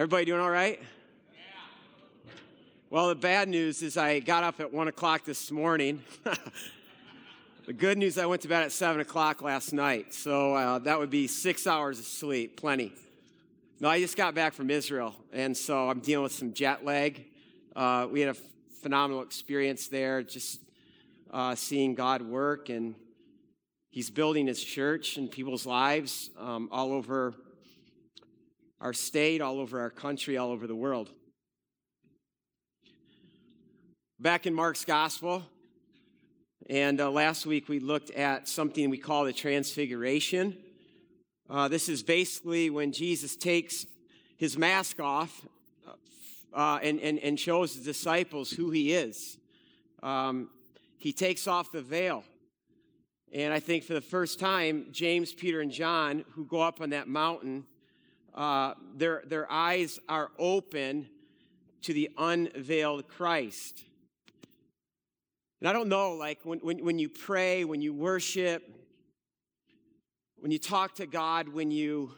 Everybody doing all right? Yeah. Well, the bad news is I got up at 1 o'clock this morning. the good news, I went to bed at 7 o'clock last night. So uh, that would be six hours of sleep, plenty. No, I just got back from Israel, and so I'm dealing with some jet lag. Uh, we had a phenomenal experience there, just uh, seeing God work, and He's building His church and people's lives um, all over our state, all over our country, all over the world. Back in Mark's Gospel, and uh, last week we looked at something we call the Transfiguration. Uh, this is basically when Jesus takes his mask off uh, and, and, and shows the disciples who he is. Um, he takes off the veil. And I think for the first time, James, Peter, and John, who go up on that mountain, uh, their, their eyes are open to the unveiled Christ. And I don't know, like when, when, when you pray, when you worship, when you talk to God, when you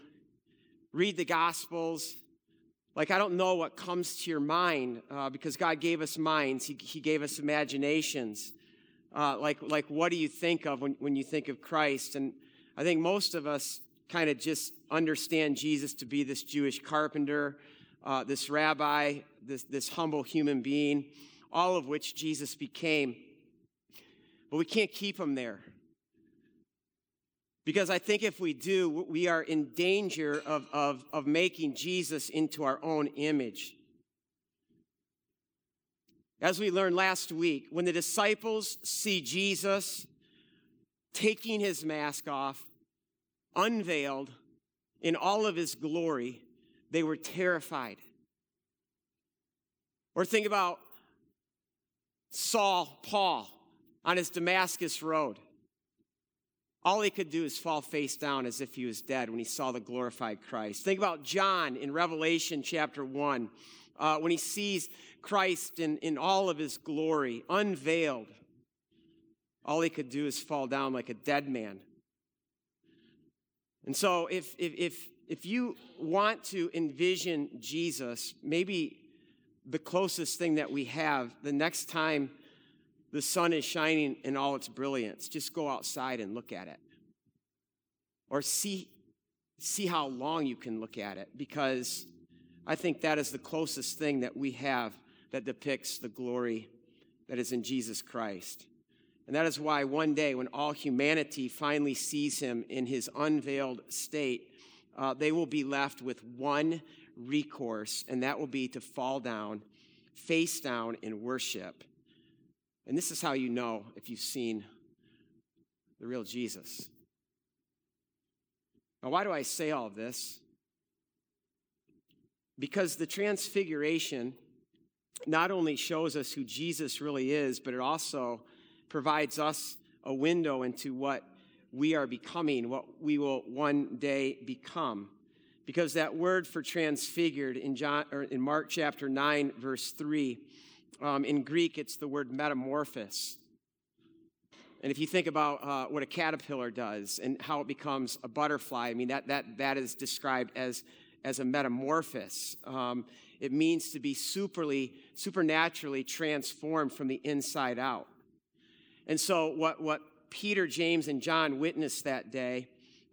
read the Gospels, like I don't know what comes to your mind uh, because God gave us minds, He, he gave us imaginations. Uh, like, like what do you think of when, when you think of Christ? And I think most of us kind of just understand Jesus to be this Jewish carpenter, uh, this rabbi, this, this humble human being, all of which Jesus became. But we can't keep him there. Because I think if we do, we are in danger of, of, of making Jesus into our own image. As we learned last week, when the disciples see Jesus taking his mask off, unveiled in all of his glory, they were terrified. Or think about Saul, Paul, on his Damascus road. All he could do is fall face down as if he was dead when he saw the glorified Christ. Think about John in Revelation chapter 1, uh, when he sees Christ in, in all of his glory, unveiled. All he could do is fall down like a dead man. And so, if, if, if, if you want to envision Jesus, maybe the closest thing that we have, the next time the sun is shining in all its brilliance. Just go outside and look at it. Or see, see how long you can look at it, because I think that is the closest thing that we have that depicts the glory that is in Jesus Christ. And that is why one day, when all humanity finally sees him in his unveiled state, uh, they will be left with one recourse, and that will be to fall down, face down in worship and this is how you know if you've seen the real Jesus. Now, why do I say all of this? Because the transfiguration not only shows us who Jesus really is, but it also provides us a window into what we are becoming, what we will one day become. Because that word for transfigured in John or in Mark chapter 9 verse 3 um, in Greek, it's the word metamorphosis. And if you think about uh, what a caterpillar does and how it becomes a butterfly, I mean, that, that, that is described as, as a metamorphosis. Um, it means to be superly, supernaturally transformed from the inside out. And so, what, what Peter, James, and John witnessed that day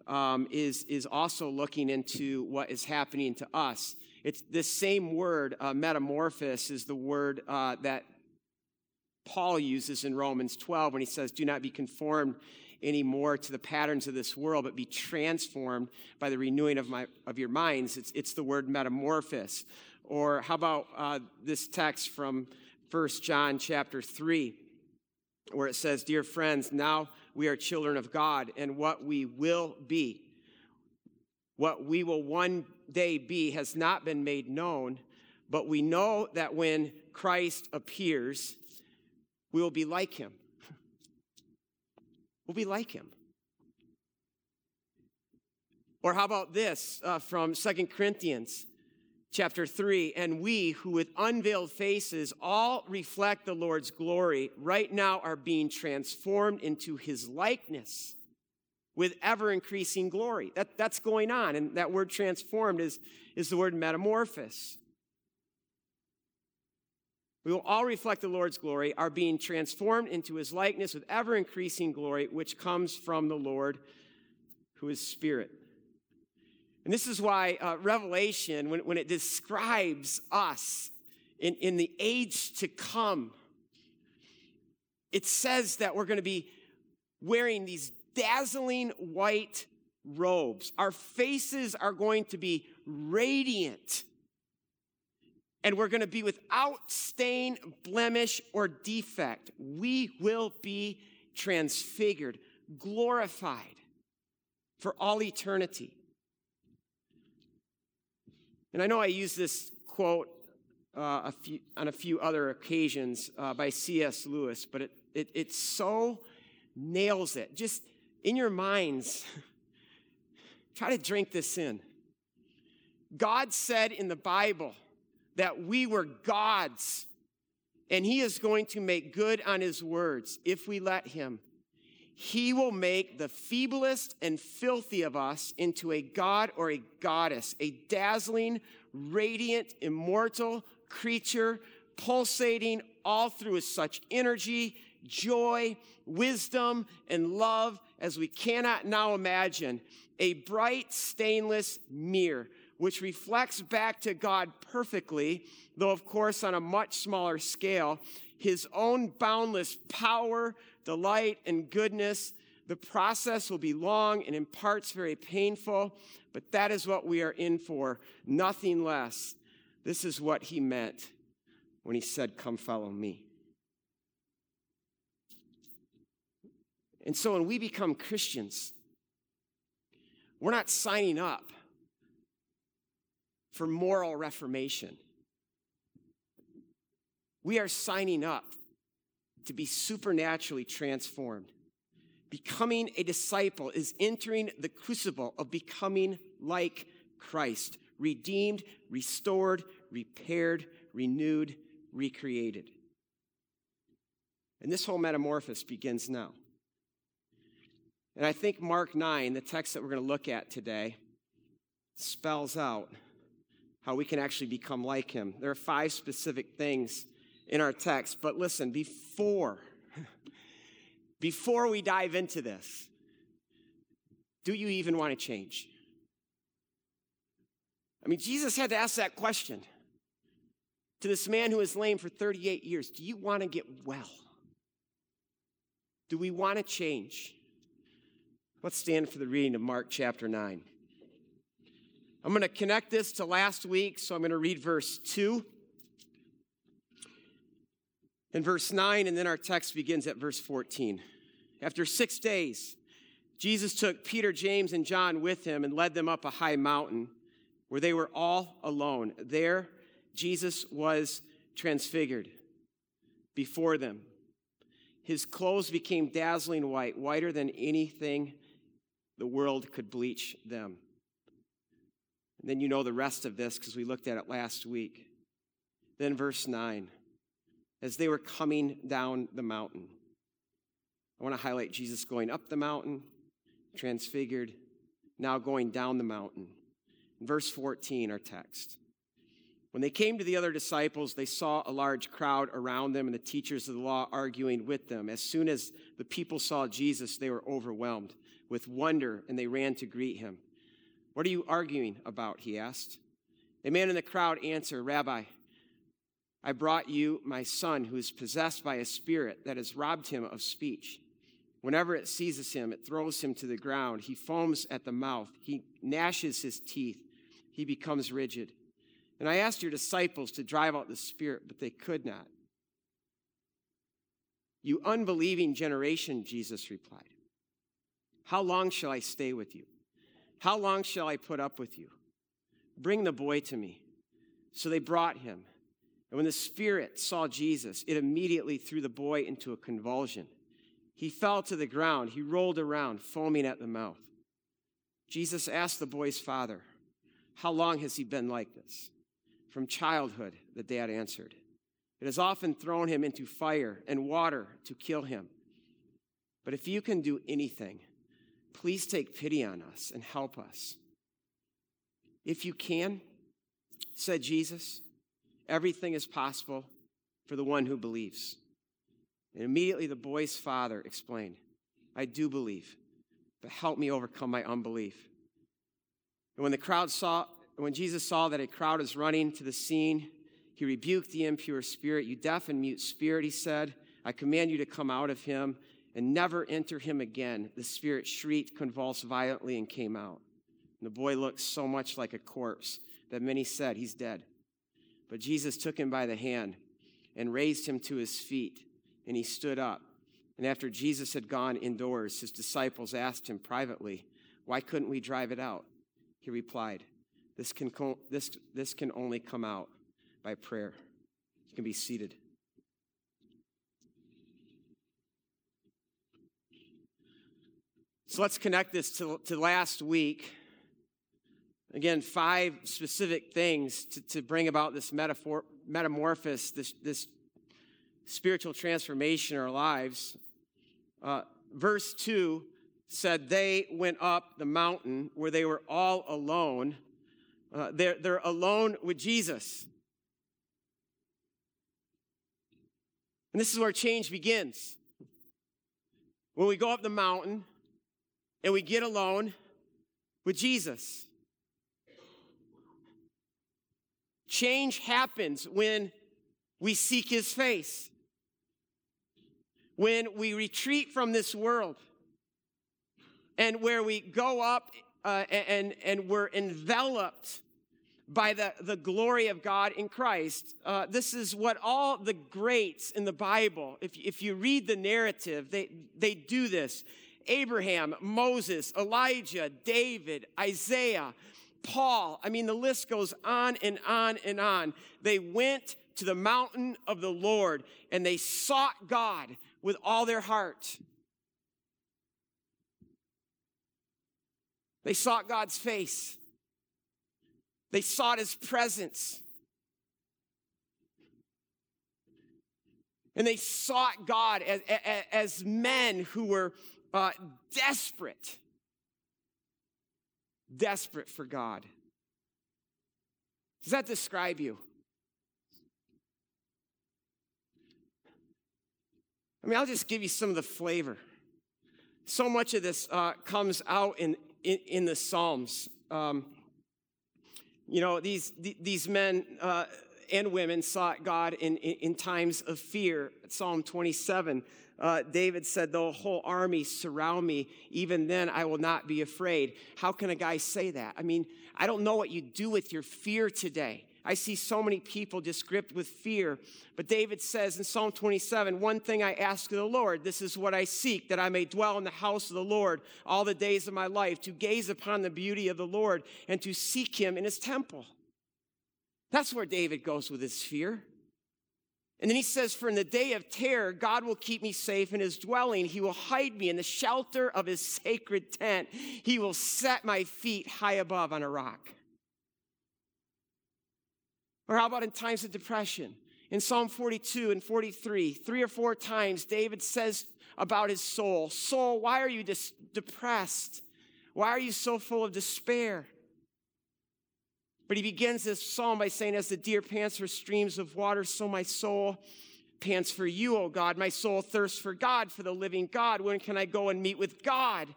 um, is, is also looking into what is happening to us. It's this same word, uh, metamorphosis, is the word uh, that Paul uses in Romans 12 when he says, Do not be conformed anymore to the patterns of this world, but be transformed by the renewing of, my, of your minds. It's, it's the word metamorphosis. Or how about uh, this text from 1 John chapter 3, where it says, Dear friends, now we are children of God, and what we will be, what we will one day be has not been made known, but we know that when Christ appears, we will be like him. We'll be like him. Or how about this uh, from Second Corinthians chapter 3 and we who with unveiled faces all reflect the Lord's glory right now are being transformed into his likeness with ever increasing glory. That, that's going on. And that word transformed is, is the word metamorphosis. We will all reflect the Lord's glory, are being transformed into his likeness with ever increasing glory, which comes from the Lord who is Spirit. And this is why uh, Revelation, when, when it describes us in, in the age to come, it says that we're going to be wearing these dazzling white robes. Our faces are going to be radiant. And we're going to be without stain, blemish, or defect. We will be transfigured, glorified for all eternity. And I know I use this quote uh, a few, on a few other occasions uh, by C.S. Lewis, but it, it, it so nails it. Just in your minds, try to drink this in. God said in the Bible that we were God's, and He is going to make good on His words if we let Him. He will make the feeblest and filthy of us into a god or a goddess, a dazzling, radiant, immortal creature, pulsating all through with such energy, joy, wisdom, and love as we cannot now imagine. A bright, stainless mirror, which reflects back to God perfectly, though, of course, on a much smaller scale, his own boundless power, delight, and goodness. The process will be long and in parts very painful, but that is what we are in for, nothing less. This is what he meant when he said, Come follow me. And so when we become Christians, we're not signing up for moral reformation. We are signing up to be supernaturally transformed. Becoming a disciple is entering the crucible of becoming like Christ, redeemed, restored, repaired, renewed, recreated. And this whole metamorphosis begins now. And I think Mark 9, the text that we're going to look at today, spells out how we can actually become like him. There are five specific things in our text, but listen, before before we dive into this, do you even want to change? I mean, Jesus had to ask that question to this man who was lame for 38 years Do you want to get well? Do we want to change? Let's stand for the reading of Mark chapter 9. I'm going to connect this to last week, so I'm going to read verse 2 and verse 9, and then our text begins at verse 14. After six days, Jesus took Peter, James, and John with him and led them up a high mountain where they were all alone. There, Jesus was transfigured before them. His clothes became dazzling white, whiter than anything the world could bleach them. And then you know the rest of this because we looked at it last week. Then, verse 9, as they were coming down the mountain, I want to highlight Jesus going up the mountain, transfigured, now going down the mountain. Verse 14, our text. When they came to the other disciples, they saw a large crowd around them and the teachers of the law arguing with them. As soon as the people saw Jesus, they were overwhelmed with wonder and they ran to greet him. What are you arguing about? He asked. A man in the crowd answered, Rabbi, I brought you my son who is possessed by a spirit that has robbed him of speech. Whenever it seizes him, it throws him to the ground. He foams at the mouth. He gnashes his teeth. He becomes rigid. And I asked your disciples to drive out the spirit, but they could not. You unbelieving generation, Jesus replied. How long shall I stay with you? How long shall I put up with you? Bring the boy to me. So they brought him. And when the spirit saw Jesus, it immediately threw the boy into a convulsion. He fell to the ground. He rolled around, foaming at the mouth. Jesus asked the boy's father, How long has he been like this? From childhood, the dad answered. It has often thrown him into fire and water to kill him. But if you can do anything, please take pity on us and help us. If you can, said Jesus, everything is possible for the one who believes. And immediately the boy's father explained, I do believe, but help me overcome my unbelief. And when the crowd saw, when Jesus saw that a crowd was running to the scene, he rebuked the impure spirit. You deaf and mute spirit, he said, I command you to come out of him and never enter him again. The spirit shrieked, convulsed violently, and came out. And the boy looked so much like a corpse that many said, He's dead. But Jesus took him by the hand and raised him to his feet, and he stood up. And after Jesus had gone indoors, his disciples asked him privately, Why couldn't we drive it out? He replied, This can, this, this can only come out by prayer. You can be seated. So let's connect this to, to last week. Again, five specific things to, to bring about this metaphor, metamorphosis, this, this spiritual transformation in our lives. Uh, verse 2 said they went up the mountain where they were all alone. Uh, they're, they're alone with Jesus. And this is where change begins. When we go up the mountain and we get alone with Jesus. Change happens when we seek his face, when we retreat from this world, and where we go up uh, and, and we're enveloped by the, the glory of God in Christ. Uh, this is what all the greats in the Bible, if, if you read the narrative, they, they do this. Abraham, Moses, Elijah, David, Isaiah, Paul. I mean, the list goes on and on and on. They went to the mountain of the Lord and they sought God with all their heart. They sought God's face. They sought his presence. And they sought God as, as, as men who were uh, desperate desperate for God. Does that describe you? I mean, I'll just give you some of the flavor. So much of this uh, comes out in, in, in the Psalms. Um, you know, these, these men uh, and women sought God in, in, in times of fear. Psalm 27 uh, David said, The whole army surround me. Even then, I will not be afraid. How can a guy say that? I mean, I don't know what you do with your fear today. I see so many people just gripped with fear. But David says in Psalm 27 One thing I ask of the Lord, this is what I seek, that I may dwell in the house of the Lord all the days of my life, to gaze upon the beauty of the Lord and to seek him in his temple. That's where David goes with his fear. And then he says, For in the day of terror, God will keep me safe in his dwelling. He will hide me in the shelter of his sacred tent. He will set my feet high above on a rock. Or how about in times of depression? In Psalm 42 and 43, three or four times, David says about his soul Soul, why are you dis- depressed? Why are you so full of despair? But he begins this psalm by saying, As the deer pants for streams of water, so my soul pants for you, O God. My soul thirsts for God, for the living God. When can I go and meet with God?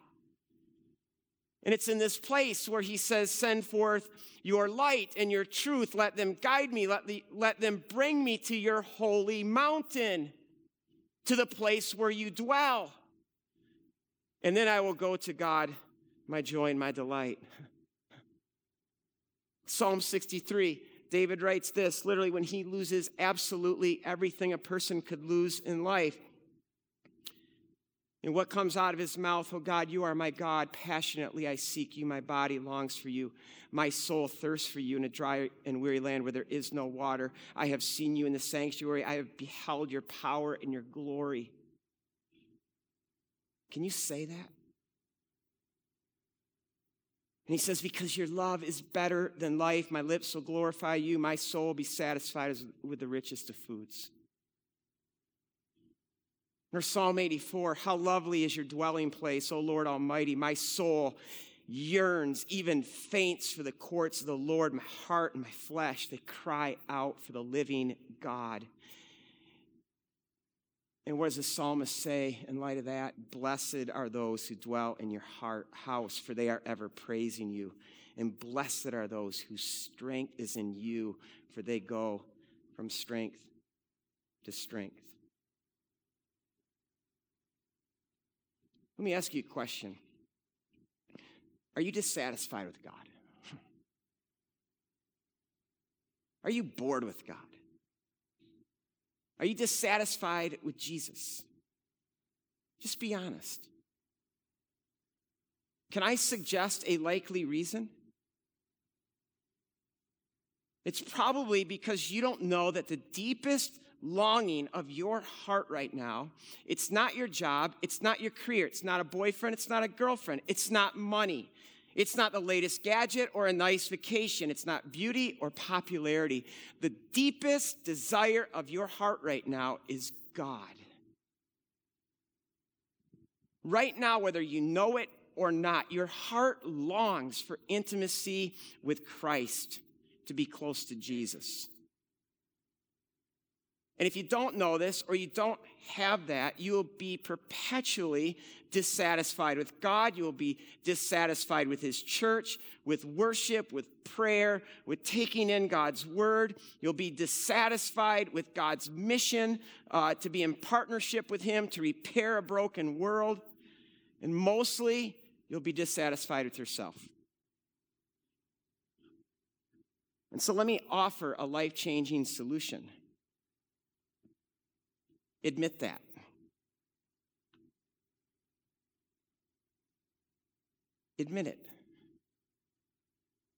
And it's in this place where he says, Send forth your light and your truth. Let them guide me. Let, the, let them bring me to your holy mountain, to the place where you dwell. And then I will go to God, my joy and my delight. Psalm 63, David writes this literally when he loses absolutely everything a person could lose in life. And what comes out of his mouth, oh God, you are my God. Passionately I seek you. My body longs for you. My soul thirsts for you in a dry and weary land where there is no water. I have seen you in the sanctuary. I have beheld your power and your glory. Can you say that? And he says, Because your love is better than life, my lips will glorify you, my soul will be satisfied with the richest of foods. Or Psalm 84 How lovely is your dwelling place, O Lord Almighty. My soul yearns, even faints for the courts of the Lord. My heart and my flesh, they cry out for the living God. And what does the psalmist say in light of that? Blessed are those who dwell in your heart, house, for they are ever praising you. And blessed are those whose strength is in you, for they go from strength to strength. Let me ask you a question Are you dissatisfied with God? Are you bored with God? Are you dissatisfied with Jesus? Just be honest. Can I suggest a likely reason? It's probably because you don't know that the deepest longing of your heart right now, it's not your job, it's not your career, it's not a boyfriend, it's not a girlfriend, it's not money. It's not the latest gadget or a nice vacation. It's not beauty or popularity. The deepest desire of your heart right now is God. Right now, whether you know it or not, your heart longs for intimacy with Christ to be close to Jesus. And if you don't know this or you don't have that, you will be perpetually dissatisfied with God. You will be dissatisfied with His church, with worship, with prayer, with taking in God's word. You'll be dissatisfied with God's mission uh, to be in partnership with Him to repair a broken world. And mostly, you'll be dissatisfied with yourself. And so let me offer a life changing solution. Admit that. Admit it.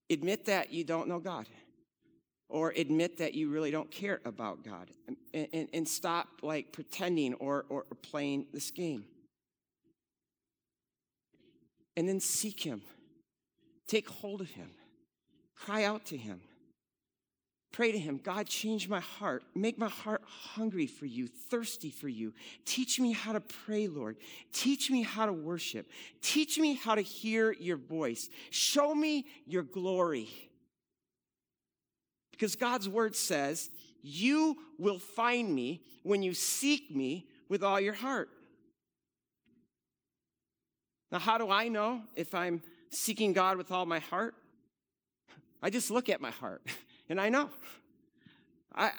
Admit that you don't know God. Or admit that you really don't care about God. And, and, and stop like pretending or, or, or playing this game. And then seek Him. Take hold of Him. Cry out to Him. Pray to Him, God, change my heart. Make my heart hungry for you, thirsty for you. Teach me how to pray, Lord. Teach me how to worship. Teach me how to hear your voice. Show me your glory. Because God's word says, You will find me when you seek me with all your heart. Now, how do I know if I'm seeking God with all my heart? I just look at my heart. And I know. I,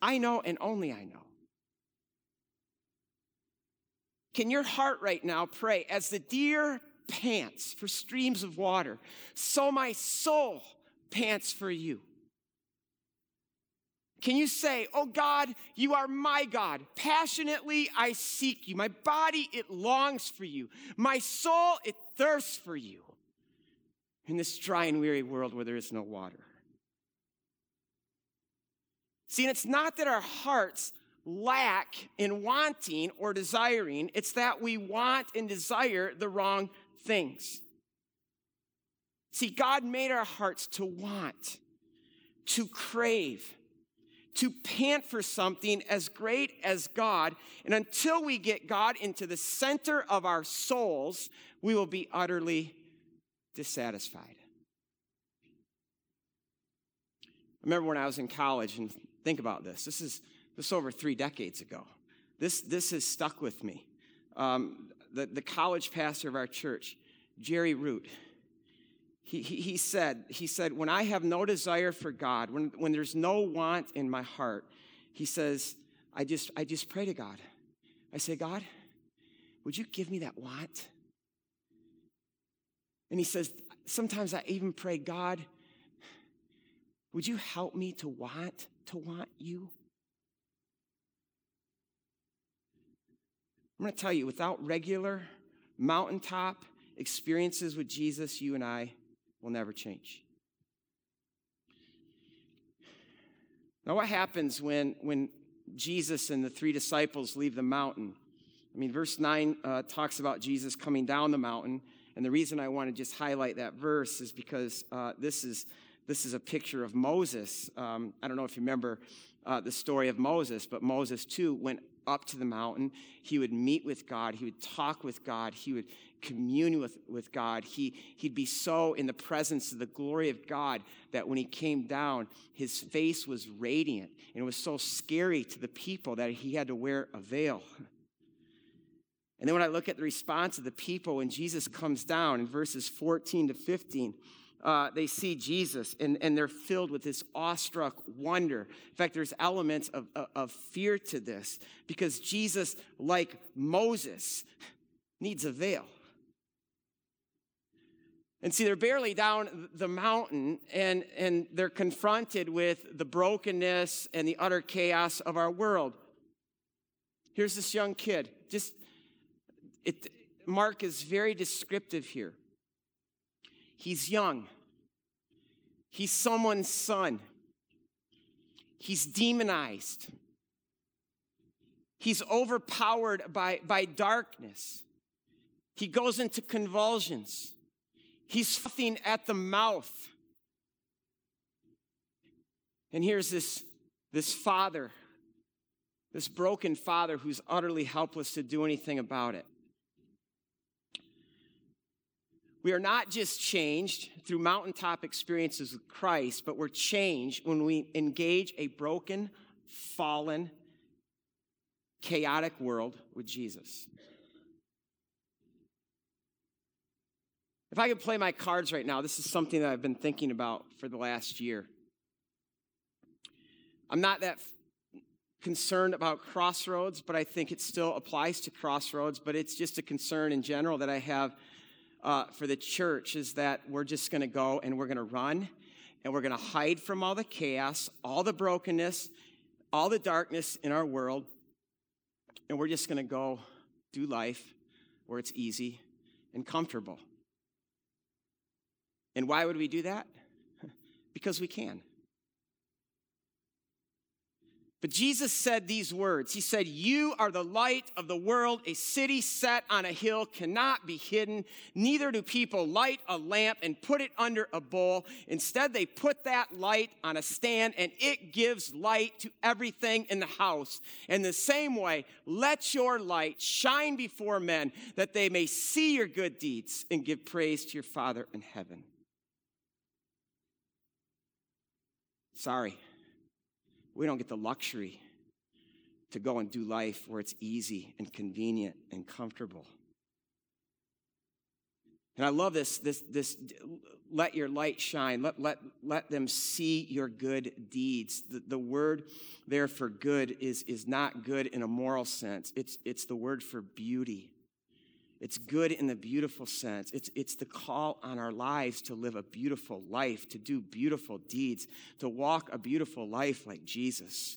I know and only I know. Can your heart right now pray as the deer pants for streams of water, so my soul pants for you? Can you say, Oh God, you are my God. Passionately I seek you. My body, it longs for you. My soul, it thirsts for you in this dry and weary world where there is no water. See, and it's not that our hearts lack in wanting or desiring, it's that we want and desire the wrong things. See, God made our hearts to want, to crave, to pant for something as great as God. And until we get God into the center of our souls, we will be utterly dissatisfied. I remember when I was in college, and think about this. This is this over three decades ago. This this has stuck with me. Um, the, the college pastor of our church, Jerry Root, he, he, he, said, he said, when I have no desire for God, when, when there's no want in my heart, he says, I just, I just pray to God. I say, God, would you give me that want? And he says, sometimes I even pray, God, would you help me to want to want you? I'm going to tell you, without regular mountaintop experiences with Jesus, you and I will never change. Now, what happens when, when Jesus and the three disciples leave the mountain? I mean, verse 9 uh, talks about Jesus coming down the mountain. And the reason I want to just highlight that verse is because uh, this is this is a picture of Moses. Um, I don't know if you remember uh, the story of Moses, but Moses too went up to the mountain. He would meet with God. He would talk with God. He would commune with, with God. He, he'd be so in the presence of the glory of God that when he came down, his face was radiant. And it was so scary to the people that he had to wear a veil. And then when I look at the response of the people when Jesus comes down in verses 14 to 15, uh, they see Jesus and, and they're filled with this awestruck wonder. In fact, there's elements of, of, of fear to this because Jesus, like Moses, needs a veil. And see, they're barely down the mountain and, and they're confronted with the brokenness and the utter chaos of our world. Here's this young kid. Just, it, Mark is very descriptive here. He's young. He's someone's son. He's demonized. He's overpowered by, by darkness. He goes into convulsions. He's frothing at the mouth. And here's this, this father, this broken father who's utterly helpless to do anything about it. We are not just changed through mountaintop experiences with Christ, but we're changed when we engage a broken, fallen, chaotic world with Jesus. If I could play my cards right now, this is something that I've been thinking about for the last year. I'm not that concerned about crossroads, but I think it still applies to crossroads, but it's just a concern in general that I have uh, for the church is that we're just going to go and we're going to run and we're going to hide from all the chaos, all the brokenness, all the darkness in our world, and we're just going to go do life where it's easy and comfortable. And why would we do that? because we can. But Jesus said these words He said, You are the light of the world. A city set on a hill cannot be hidden. Neither do people light a lamp and put it under a bowl. Instead, they put that light on a stand and it gives light to everything in the house. In the same way, let your light shine before men that they may see your good deeds and give praise to your Father in heaven. Sorry we don't get the luxury to go and do life where it's easy and convenient and comfortable. And I love this, this, this let your light shine. Let, let, let them see your good deeds. The, the word there for good is, is not good in a moral sense. It's, it's the word for beauty. It's good in the beautiful sense. It's, it's the call on our lives to live a beautiful life, to do beautiful deeds, to walk a beautiful life like Jesus.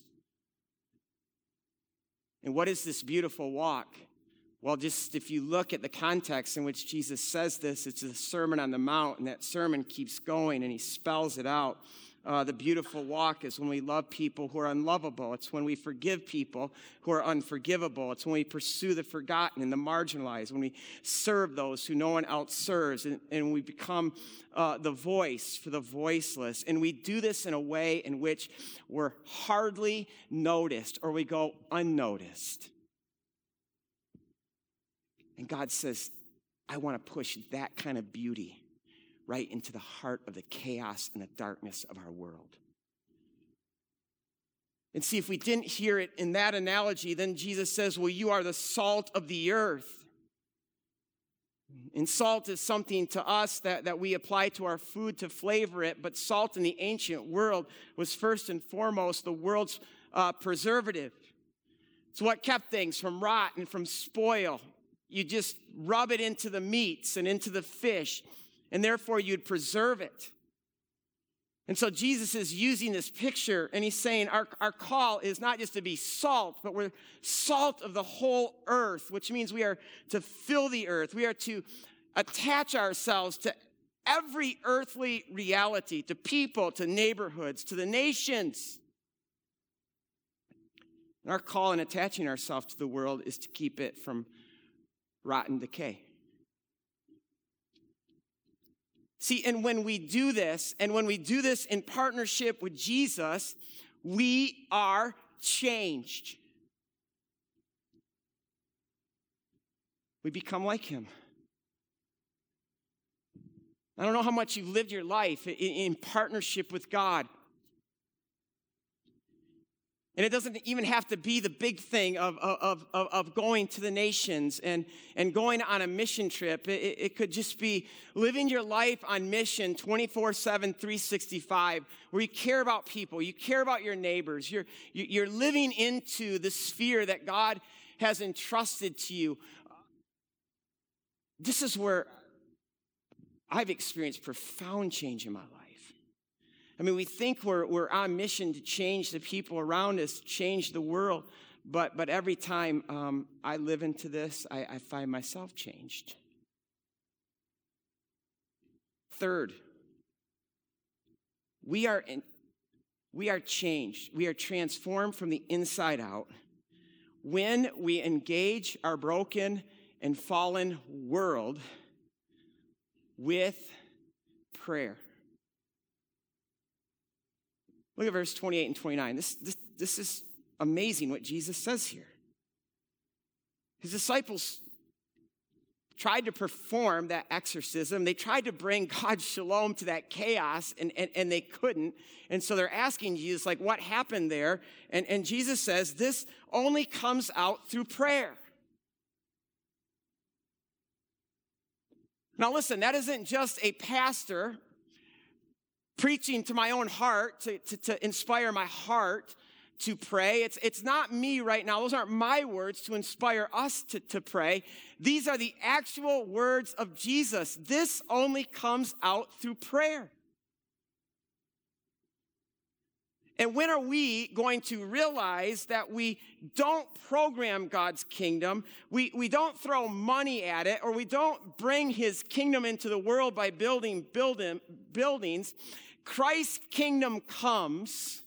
And what is this beautiful walk? Well, just if you look at the context in which Jesus says this, it's the Sermon on the Mount, and that sermon keeps going and he spells it out. Uh, the beautiful walk is when we love people who are unlovable. It's when we forgive people who are unforgivable. It's when we pursue the forgotten and the marginalized, when we serve those who no one else serves, and, and we become uh, the voice for the voiceless. And we do this in a way in which we're hardly noticed or we go unnoticed. And God says, I want to push that kind of beauty right into the heart of the chaos and the darkness of our world. And see, if we didn't hear it in that analogy, then Jesus says, Well, you are the salt of the earth. And salt is something to us that, that we apply to our food to flavor it, but salt in the ancient world was first and foremost the world's uh, preservative. It's what kept things from rot and from spoil. You just rub it into the meats and into the fish and therefore you'd preserve it. And so Jesus is using this picture and he's saying our, our call is not just to be salt, but we're salt of the whole earth, which means we are to fill the earth. We are to attach ourselves to every earthly reality, to people, to neighborhoods, to the nations. And our call in attaching ourselves to the world is to keep it from rotten decay. See, and when we do this, and when we do this in partnership with Jesus, we are changed. We become like him. I don't know how much you've lived your life in, partnership with God. And it doesn't even have to be the big thing of, of, of, of going to the nations and, and going on a mission trip. It, it could just be living your life on mission 24 7, 365, where you care about people, you care about your neighbors, you're, you're living into the sphere that God has entrusted to you. This is where I've experienced profound change in my life. I mean, we think we're, we're on mission to change the people around us, change the world, but, but every time um, I live into this, I, I find myself changed. Third, we are, in, we are changed. We are transformed from the inside out when we engage our broken and fallen world with prayer. Look at verse 28 and 29. This, this, this is amazing what Jesus says here. His disciples tried to perform that exorcism. They tried to bring God's shalom to that chaos, and, and, and they couldn't. And so they're asking Jesus, like, what happened there? And, and Jesus says, this only comes out through prayer. Now, listen, that isn't just a pastor preaching to my own heart to, to, to, inspire my heart to pray. It's, it's not me right now. Those aren't my words to inspire us to, to pray. These are the actual words of Jesus. This only comes out through prayer. And when are we going to realize that we don't program God's kingdom, we, we don't throw money at it, or we don't bring his kingdom into the world by building building, buildings? Christ's kingdom comes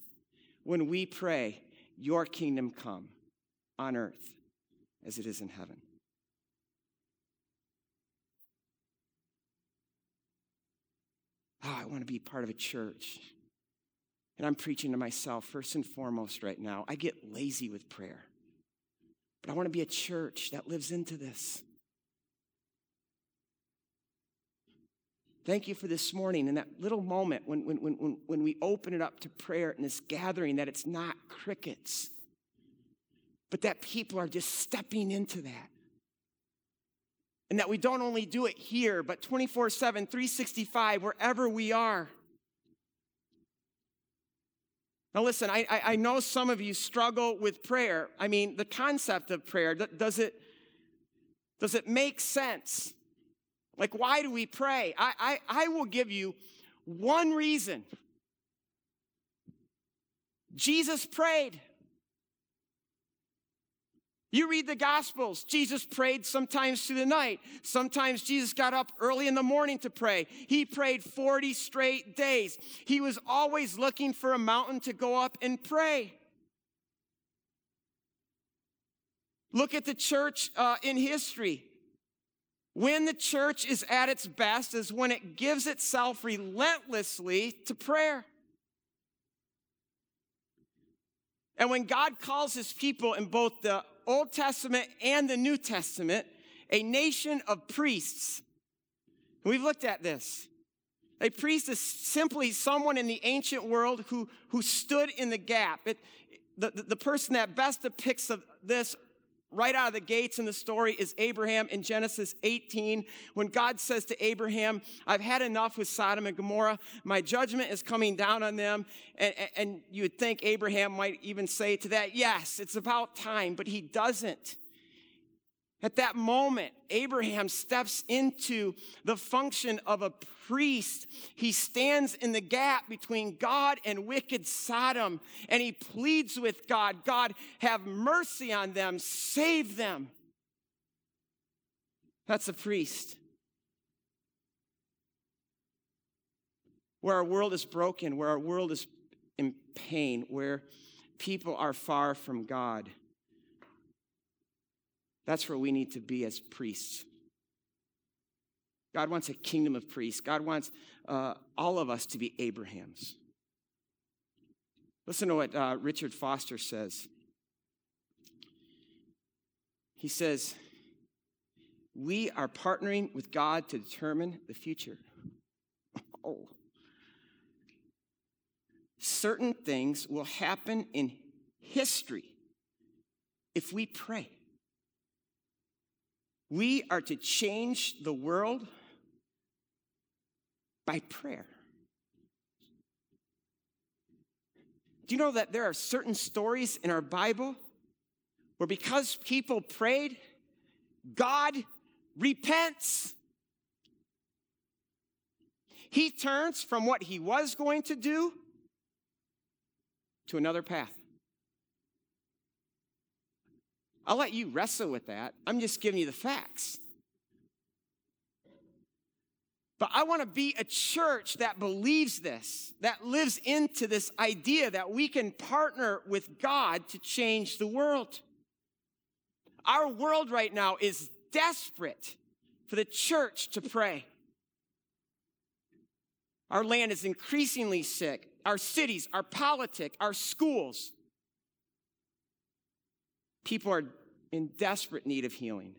when we pray, Your kingdom come on earth as it is in heaven. Oh, I want to be part of a church. And I'm preaching to myself first and foremost right now. I get lazy with prayer. But I want to be a church that lives into this. Thank you for this morning and that little moment when, when, when, when we open it up to prayer in this gathering, that it's not crickets, but that people are just stepping into that. And that we don't only do it here, but 24 7, 365, wherever we are. Now, listen, I, I, know some of you struggle with prayer. I mean, the concept of prayer, does it, does it make sense? Like, why do we pray? I, I, I will give you one reason. Jesus prayed. You read the Gospels. Jesus prayed sometimes through the night. Sometimes Jesus got up early in the morning to pray. He prayed 40 straight days. He was always looking for a mountain to go up and pray. Look at the church uh, in history. When the church is at its best is when it gives itself relentlessly to prayer. And when God calls his people in both the Old Testament and the New Testament a nation of priests, we've looked at this. A priest is simply someone in the ancient world who, who stood in the gap. It, the, the, person that best depicts this right out of the gates in the story is Abraham in Genesis 18 when God says to Abraham, I've had enough with Sodom and Gomorrah. My judgment is coming down on them. And, and you would think Abraham might even say to that, Yes, it's about time, but he doesn't. At that moment, Abraham steps into the function of a priest. He stands in the gap between God and wicked Sodom, and he pleads with God God, have mercy on them, save them. That's a priest. Where our world is broken, where our world is in pain, where people are far from God that's where we need to be as priests. God wants a kingdom of priests. God wants uh, all of us to be Abrahams. Listen to what uh, Richard Foster says. He says, We are partnering with God to determine the future. Oh. Certain things will happen in history if we pray. We are to change the world by prayer. Do you know that there are certain stories in our Bible where because people prayed, God repents? He turns from what he was going to do to another path. I'll let you wrestle with that. I'm just giving you the facts. But I want to be a church that believes this, that lives into this idea that we can partner with God to change the world. Our world right now is desperate for the church to pray. Our land is increasingly sick. Our cities, our politics, our schools. People are in desperate need of healing.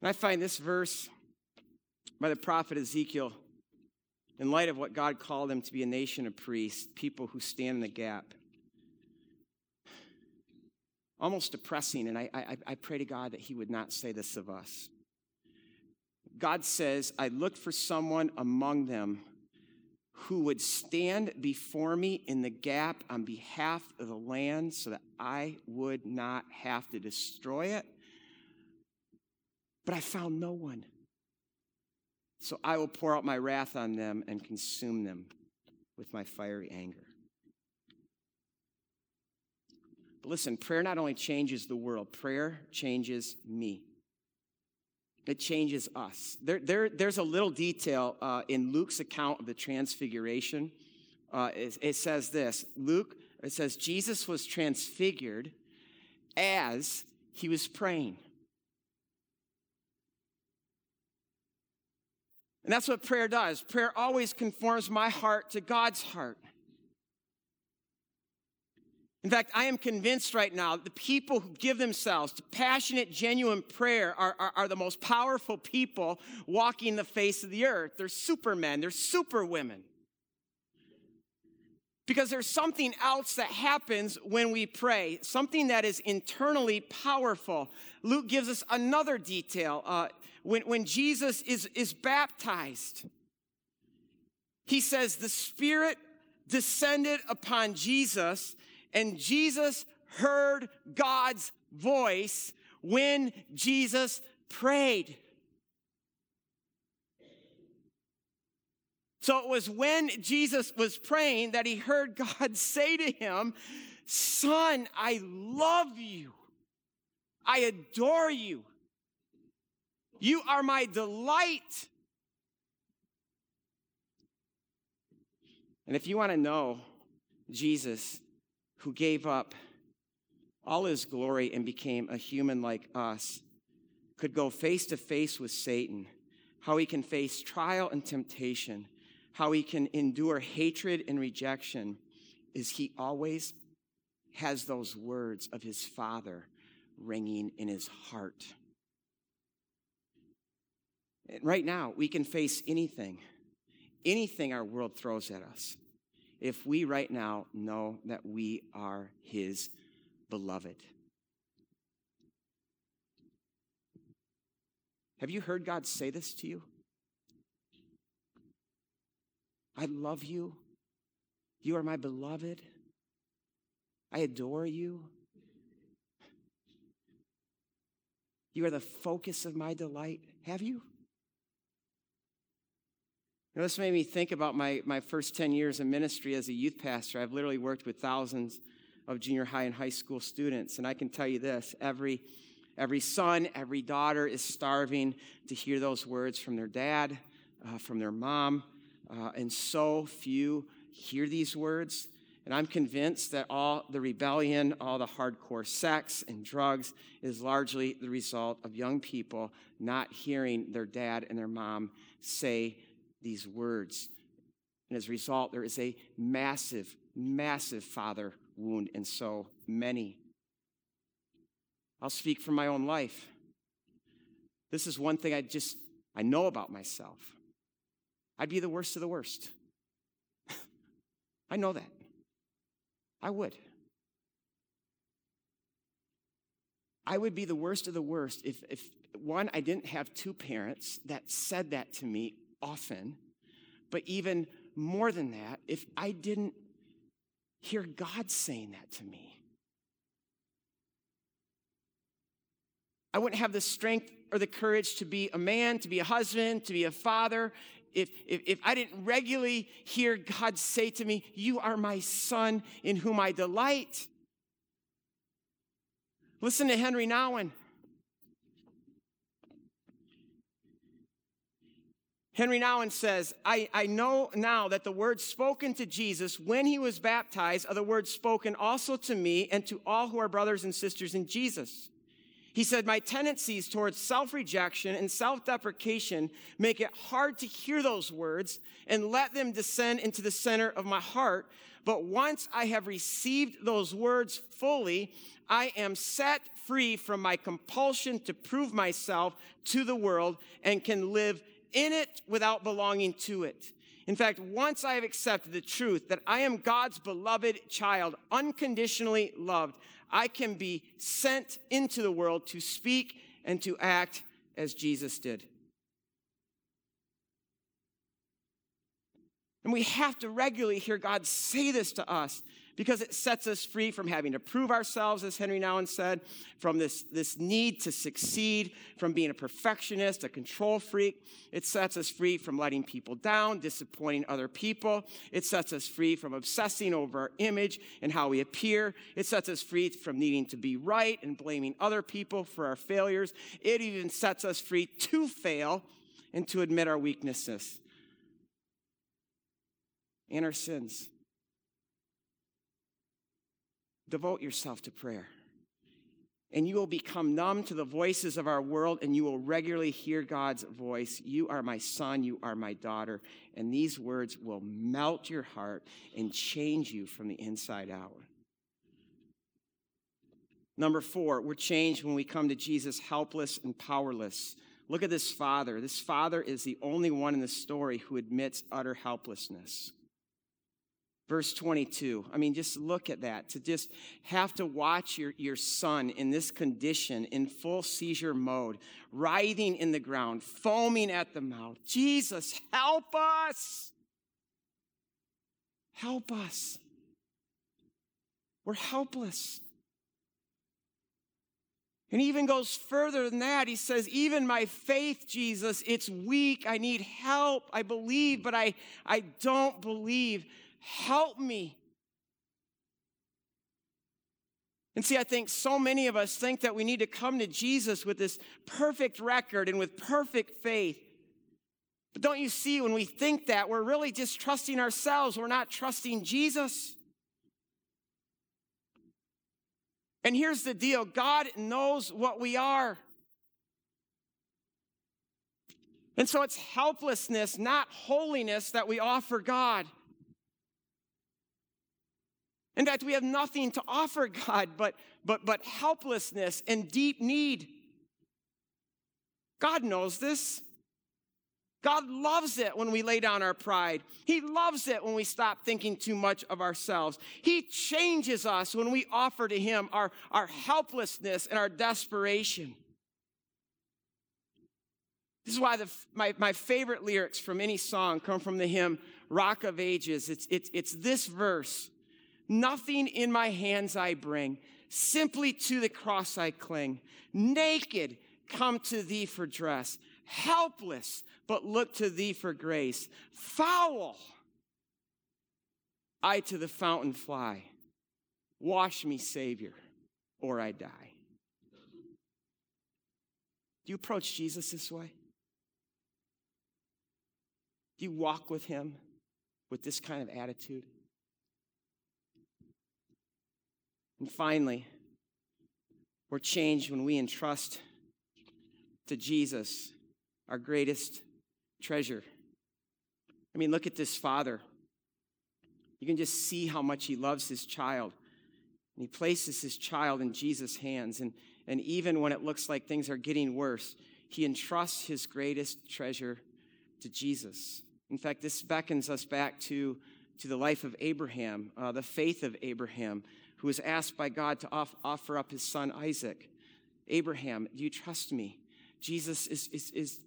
And I find this verse by the prophet Ezekiel, in light of what God called them to be a nation of priests, people who stand in the gap, almost depressing. And I, I, I pray to God that He would not say this of us. God says, I look for someone among them who would stand before me in the gap on behalf of the land so that I would not have to destroy it but I found no one. So I will pour out my wrath on them and consume them with my fiery anger. But listen, prayer not only changes the world, prayer changes me. It changes us. There, there, there's a little detail uh, in Luke's account of the transfiguration. Uh, it, it says this Luke, it says, Jesus was transfigured as he was praying. And that's what prayer does. Prayer always conforms my heart to God's heart. In fact, I am convinced right now that the people who give themselves to passionate, genuine prayer are, are, are, the most powerful people walking the face of the earth. They're supermen, they're superwomen. Because there's something else that happens when we pray, something that is internally powerful. Luke gives us another detail. Uh, when, when Jesus is, is baptized, he says, The Spirit descended upon Jesus, and Jesus heard God's voice when Jesus prayed. So it was when Jesus was praying that he heard God say to him, Son, I love you. I adore you. You are my delight. And if you want to know Jesus, who gave up all his glory and became a human like us, could go face to face with Satan, how he can face trial and temptation, how he can endure hatred and rejection, is he always has those words of his Father ringing in his heart. And Right now, we can face anything, anything our world throws at us, if we right now know that we are His beloved. Have you heard God say this to you? I love you. You are my beloved. I adore you. You are the focus of my delight. Have you? Now, this made me think about my, my first 10 years in ministry as a youth pastor. I've literally worked with thousands of junior high and high school students. And I can tell you this every, every son, every daughter is starving to hear those words from their dad, uh, from their mom. Uh, and so few hear these words. And I'm convinced that all the rebellion, all the hardcore sex and drugs is largely the result of young people not hearing their dad and their mom say these words. And as a result, there is a massive, massive father wound in so many. I'll speak from my own life. This is one thing I just I know about myself. I'd be the worst of the worst. I know that. I would. I would be the worst of the worst if, if one, I didn't have two parents that said that to me often, but even more than that, if I didn't hear God saying that to me. I wouldn't have the strength or the courage to be a man, to be a husband, to be a father, if, if, if I didn't regularly hear God say to me, You are my son in whom I delight. Listen to Henri Nouwen. Henri Nouwen says, I, I know now that the words spoken to Jesus when he was baptized are the words spoken also to me and to all who are brothers and sisters in Jesus. He said, My tendencies towards self rejection and self deprecation make it hard to hear those words and let them descend into the center of my heart. But once I have received those words fully, I am set free from my compulsion to prove myself to the world and can live in it without belonging to it. In fact, once I have accepted the truth that I am God's beloved child, unconditionally loved, I can be sent into the world to speak and to act as Jesus did. And we have to regularly hear God say this to us because it sets us free from having to prove ourselves, as Henri Nouwen said, from this, this need to succeed, from being a perfectionist, a control freak. It sets us free from letting people down, disappointing other people. It sets us free from obsessing over our image and how we appear. It sets us free from needing to be right and blaming other people for our failures. It even sets us free to fail and to admit our weaknesses and our sins. Devote yourself to prayer. And you will become numb to the voices of our world and you will regularly hear God's voice. You are my son, you are my daughter. And these words will melt your heart and change you from the inside out. Number four, we're changed when we come to Jesus helpless and powerless. Look at this father. This father is the only one in the story who admits utter helplessness. Verse 22. I mean, just look at that. To just have to watch your, your son in this condition, in full seizure mode, writhing in the ground, foaming at the mouth. Jesus, help us! Help us. We're helpless. And he even goes further than that. He says, Even my faith, Jesus, it's weak. I need help. I believe, but I, I don't believe. Help me. And see, I think so many of us think that we need to come to Jesus with this perfect record and with perfect faith. But don't you see, when we think that, we're really just trusting ourselves, we're not trusting Jesus. And here's the deal God knows what we are. And so it's helplessness, not holiness, that we offer God. In fact, we have nothing to offer God but, but, but helplessness and deep need. God knows this. God loves it when we lay down our pride. He loves it when we stop thinking too much of ourselves. He changes us when we offer to Him our, our helplessness and our desperation. This is why the, my, my favorite lyrics from any song come from the hymn Rock of Ages. It's, it's, it's this verse Nothing in my hands I bring, simply to the cross I cling. Naked, come to thee for dress. Helpless, but look to thee for grace. Foul, I to the fountain fly. Wash me, Savior, or I die. Do you approach Jesus this way? Do you walk with him with this kind of attitude? And finally, we're changed when we entrust to Jesus our greatest treasure. I mean, look at this father. You can just see how much he loves his child. And he places his child in Jesus' hands. And, and even when it looks like things are getting worse, he entrusts his greatest treasure to Jesus. In fact, this beckons us back to, to the life of Abraham, uh, the faith of Abraham, who was asked by God to off, offer up his son Isaac. Abraham, do you trust me? Jesus is, is, is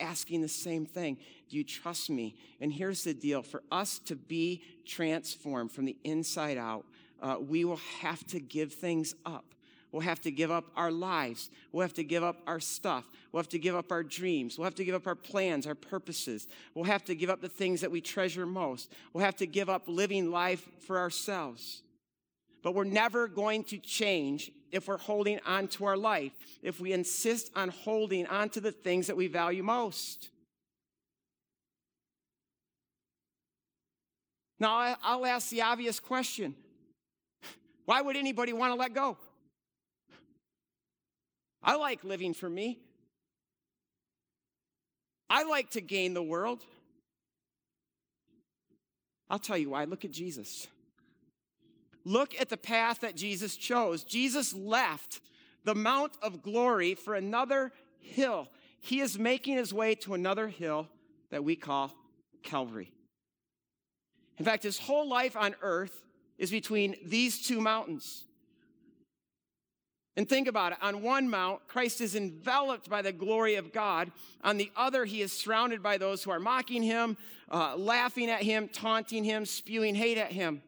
asking the same thing. Do you trust me? And here's the deal for us to be transformed from the inside out, uh, we will have to give things up. We'll have to give up our lives. We'll have to give up our stuff. We'll have to give up our dreams. We'll have to give up our plans, our purposes. We'll have to give up the things that we treasure most. We'll have to give up living life for ourselves. But we're never going to change if we're holding on to our life, if we insist on holding on to the things that we value most. Now, I'll ask the obvious question why would anybody want to let go? I like living for me. I like to gain the world. I'll tell you why. Look at Jesus. Look at the path that Jesus chose. Jesus left the Mount of Glory for another hill. He is making his way to another hill that we call Calvary. In fact, his whole life on earth is between these two mountains. And think about it. On one mount, Christ is enveloped by the glory of God. On the other, he is surrounded by those who are mocking him, uh, laughing at him, taunting him, spewing hate at him.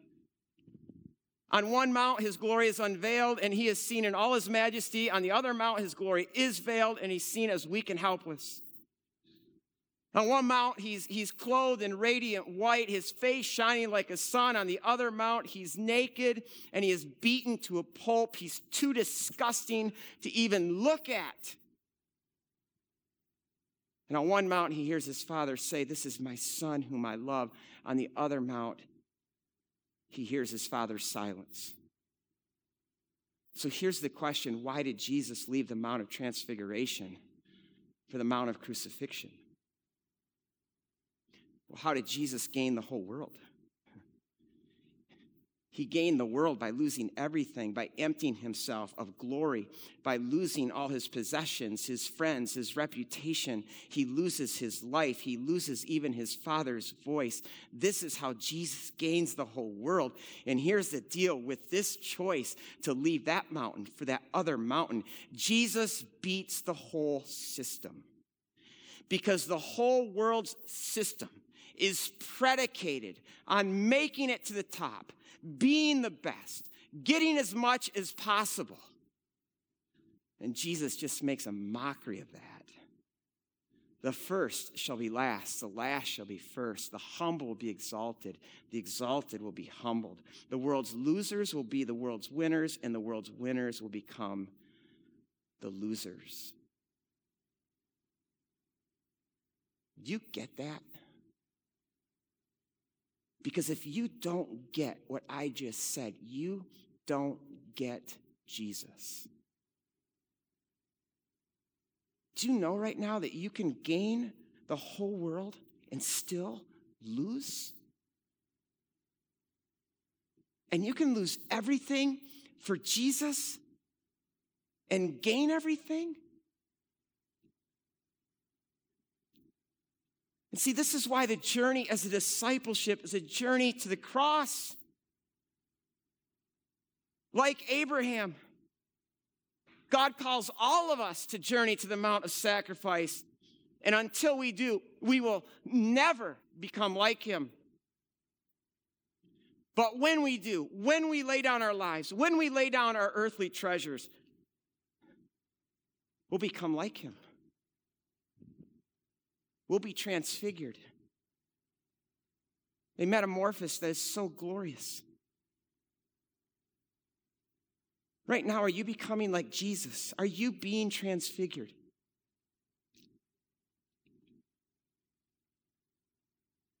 On one mount, his glory is unveiled and he is seen in all his majesty. On the other mount, his glory is veiled and he's seen as weak and helpless. On one mount, he's, he's clothed in radiant white, his face shining like a sun. On the other mount, he's naked and he is beaten to a pulp. He's too disgusting to even look at. And on one mount, he hears his father say, This is my son whom I love. On the other mount, he hears his father's silence. So here's the question why did Jesus leave the Mount of Transfiguration for the Mount of Crucifixion? Well, how did Jesus gain the whole world? He gained the world by losing everything, by emptying himself of glory, by losing all his possessions, his friends, his reputation. He loses his life. He loses even his father's voice. This is how Jesus gains the whole world. And here's the deal with this choice to leave that mountain for that other mountain Jesus beats the whole system. Because the whole world's system is predicated on making it to the top being the best, getting as much as possible. And Jesus just makes a mockery of that. The first shall be last, the last shall be first. The humble will be exalted, the exalted will be humbled. The world's losers will be the world's winners, and the world's winners will become the losers. Do you get that? Because if you don't get what I just said, you don't get Jesus. Do you know right now that you can gain the whole world and still lose? And you can lose everything for Jesus and gain everything? And see, this is why the journey as a discipleship is a journey to the cross. Like Abraham, God calls all of us to journey to the Mount of Sacrifice. And until we do, we will never become like him. But when we do, when we lay down our lives, when we lay down our earthly treasures, we'll become like him. We'll be transfigured. A metamorphosis that is so glorious. Right now, are you becoming like Jesus? Are you being transfigured?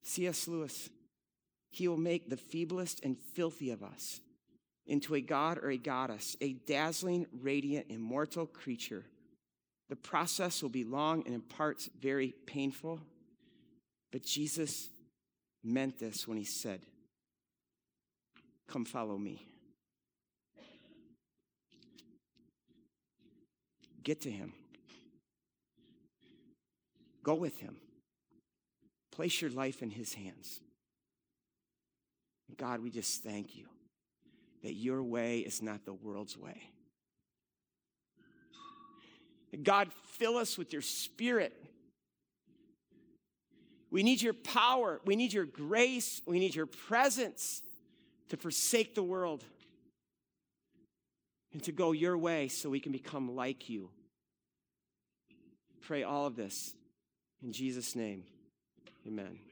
C.S. Lewis, he will make the feeblest and filthy of us into a god or a goddess, a dazzling, radiant, immortal creature. The process will be long and in parts very painful, but Jesus meant this when he said, Come follow me. Get to him. Go with him. Place your life in his hands. God, we just thank you that your way is not the world's way. God, fill us with your spirit. We need your power. We need your grace. We need your presence to forsake the world and to go your way so we can become like you. Pray all of this in Jesus' name. Amen.